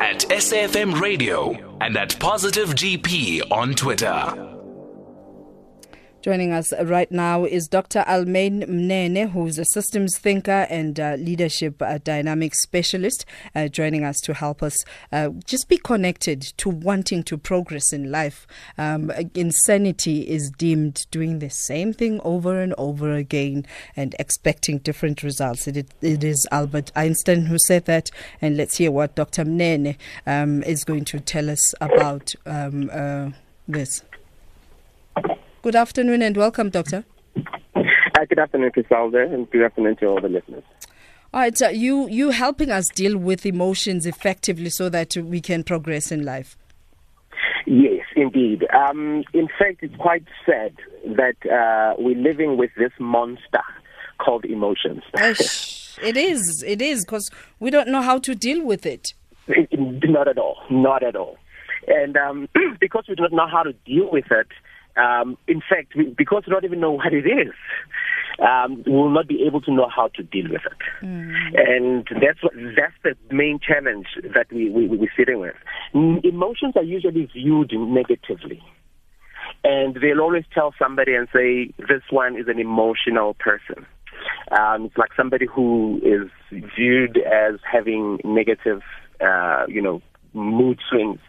at SAFM Radio and at Positive GP on Twitter. Joining us right now is Dr. Alamain Mnene, who's a systems thinker and uh, leadership uh, dynamic specialist, uh, joining us to help us uh, just be connected to wanting to progress in life. Um, insanity is deemed doing the same thing over and over again and expecting different results. It, it is Albert Einstein who said that, and let's hear what Dr. Mnene um, is going to tell us about um, uh, this. Good afternoon and welcome, Doctor. Uh, good afternoon, Crisalda, and good afternoon to all the listeners. All right, so you you helping us deal with emotions effectively so that we can progress in life. Yes, indeed. Um, in fact, it's quite sad that uh, we're living with this monster called emotions. it is. It is because we don't know how to deal with it. Not at all. Not at all. And um, because we don't know how to deal with it, um, in fact, we, because we don't even know what it is, um, we will not be able to know how to deal with it. Mm. And that's what, that's the main challenge that we, we, we're sitting with. Emotions are usually viewed negatively. And they'll always tell somebody and say, this one is an emotional person. Um, it's like somebody who is viewed as having negative, uh, you know, mood swings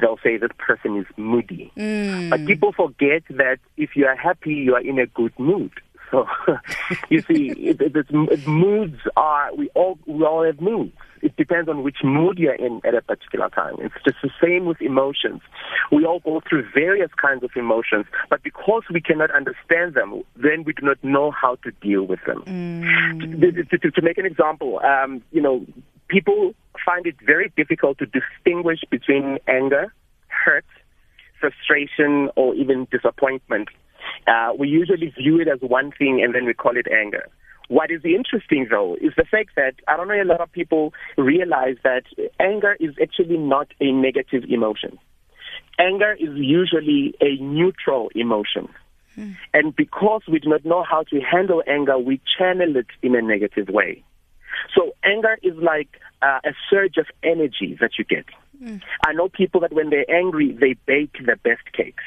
they'll say this person is moody. Mm. But people forget that if you are happy, you are in a good mood. So you see, it, it, it, moods are we all we all have moods. It depends on which mood you're in at a particular time. It's just the same with emotions. We all go through various kinds of emotions, but because we cannot understand them, then we do not know how to deal with them. Mm. To, to, to, to, make an example, um, you know, people find it very difficult to distinguish between anger, hurt, frustration, or even disappointment. Uh, we usually view it as one thing and then we call it anger. What is interesting though is the fact that I don't know a lot of people realize that anger is actually not a negative emotion. Anger is usually a neutral emotion. Hmm. And because we do not know how to handle anger, we channel it in a negative way. So anger is like uh, a surge of energy that you get. Mm. I know people that when they're angry, they bake the best cakes.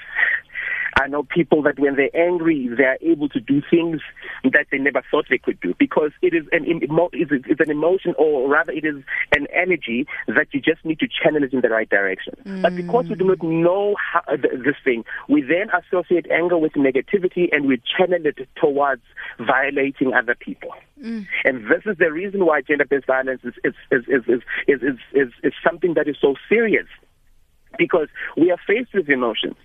I know people that when they're angry, they're able to do things that they never thought they could do because it is an it's an emotion, or rather, it is an energy that you just need to channel it in the right direction. Mm. But because we do not know how, this thing, we then associate anger with negativity and we channel it towards violating other people. Mm. And this is the reason why gender-based violence is is is is is, is, is, is something that is so serious because we are faced with emotions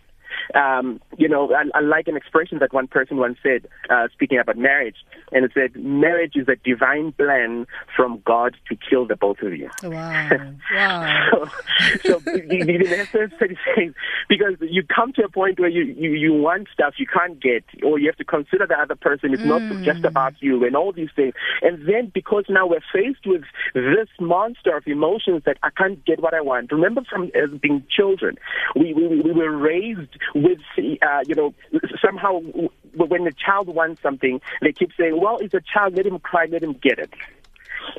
um, you know, I, I, like an expression that one person once said, uh, speaking about marriage, and it said, marriage is a divine plan from God to kill the both of you. Wow. wow. so, so in essence, because you come to a point where you, you, you want stuff you can't get, or you have to consider the other person. It's mm. not just about you and all these things. And then because now we're faced with this monster of emotions that I can't get what I want. Remember from as being children, we, we, we were raised with, uh, you know, somehow when the child wants something, they keep saying, well, it's a child, let him cry, let him get it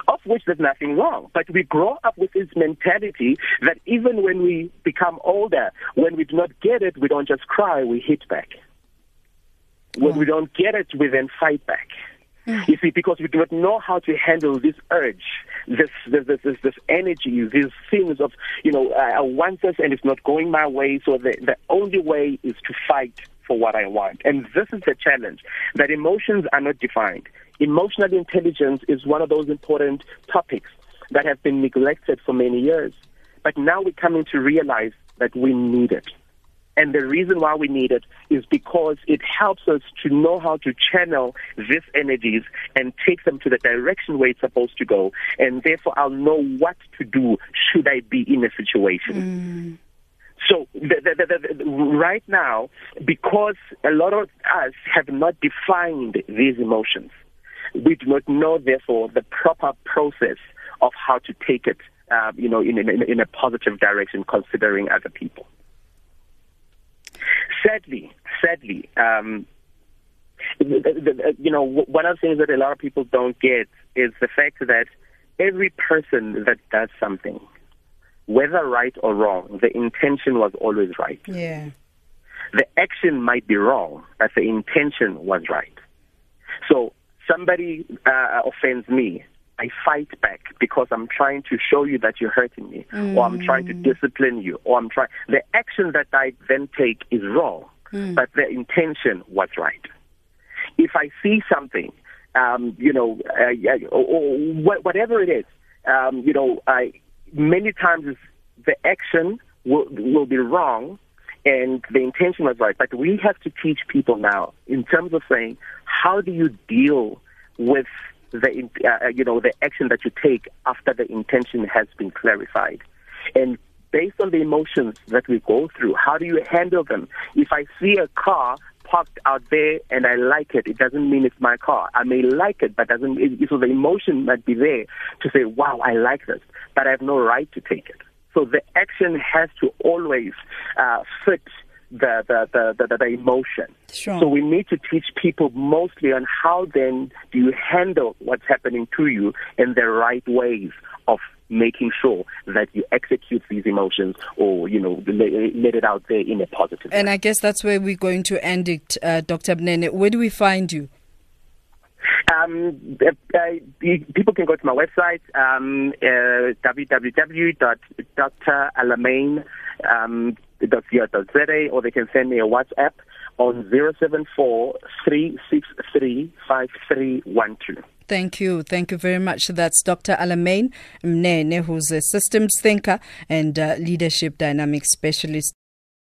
of which there's nothing wrong. But we grow up with this mentality that even when we become older, when we do not get it, we don't just cry, we hit back. When we don't get it, we then fight back. Hmm. You see, because we do not know how to handle this urge, this this this this, this energy, these things of you know I want this and it's not going my way. So the the only way is to fight for what I want, and this is the challenge that emotions are not defined. Emotional intelligence is one of those important topics that have been neglected for many years, but now we're coming to realize that we need it. And the reason why we need it is because it helps us to know how to channel these energies and take them to the direction where it's supposed to go. And therefore, I'll know what to do should I be in a situation. Mm. So the, the, the, right now, because a lot of us have not defined these emotions, we do not know, therefore, the proper process of how to take it, uh, you know, in, in, in a positive direction, considering other people sadly, sadly, um, you know, one of the things that a lot of people don't get is the fact that every person that does something whether right or wrong, the intention was always right. Yeah. The action might be wrong, but the intention was right. So somebody uh, offends me, I fight back because I'm trying to show you that you're hurting me, mm. or I'm trying to mm. discipline you, or I'm trying. The action that I then take is wrong, mm. but the intention was right. If I see something, um, you know, uh, or, or, whatever it is, um, you know, I, many times the action will, will be wrong and the intention was right. But we have to teach people now in terms of saying, how do you deal with the, uh, you know, the action that you take after the intention has been clarified? And based on the emotions that we go through, how do you handle them? If I see a car parked out there and I like it, it doesn't mean it's my car. I may like it, but doesn't. it, So the emotion might be there to say, "Wow, I like this," but I have no right to take it. So the action has to always uh, fit the, the, the, the, the emotion. Sure. So we need to teach people mostly on how then do you handle what's happening to you in the right ways of making sure that you execute these emotions or, you know, let, it out there in a positive And way. And I guess that's where we're going to end it, uh, Dr. Mnene. Where do we find you? Um, uh, people can go to my website, um, uh, www.dralamain.co.za, or they can send me a WhatsApp on 074 Thank you. Thank you very much. That's Dr. Alamain Mnene, who's a systems thinker and uh, leadership dynamics specialist.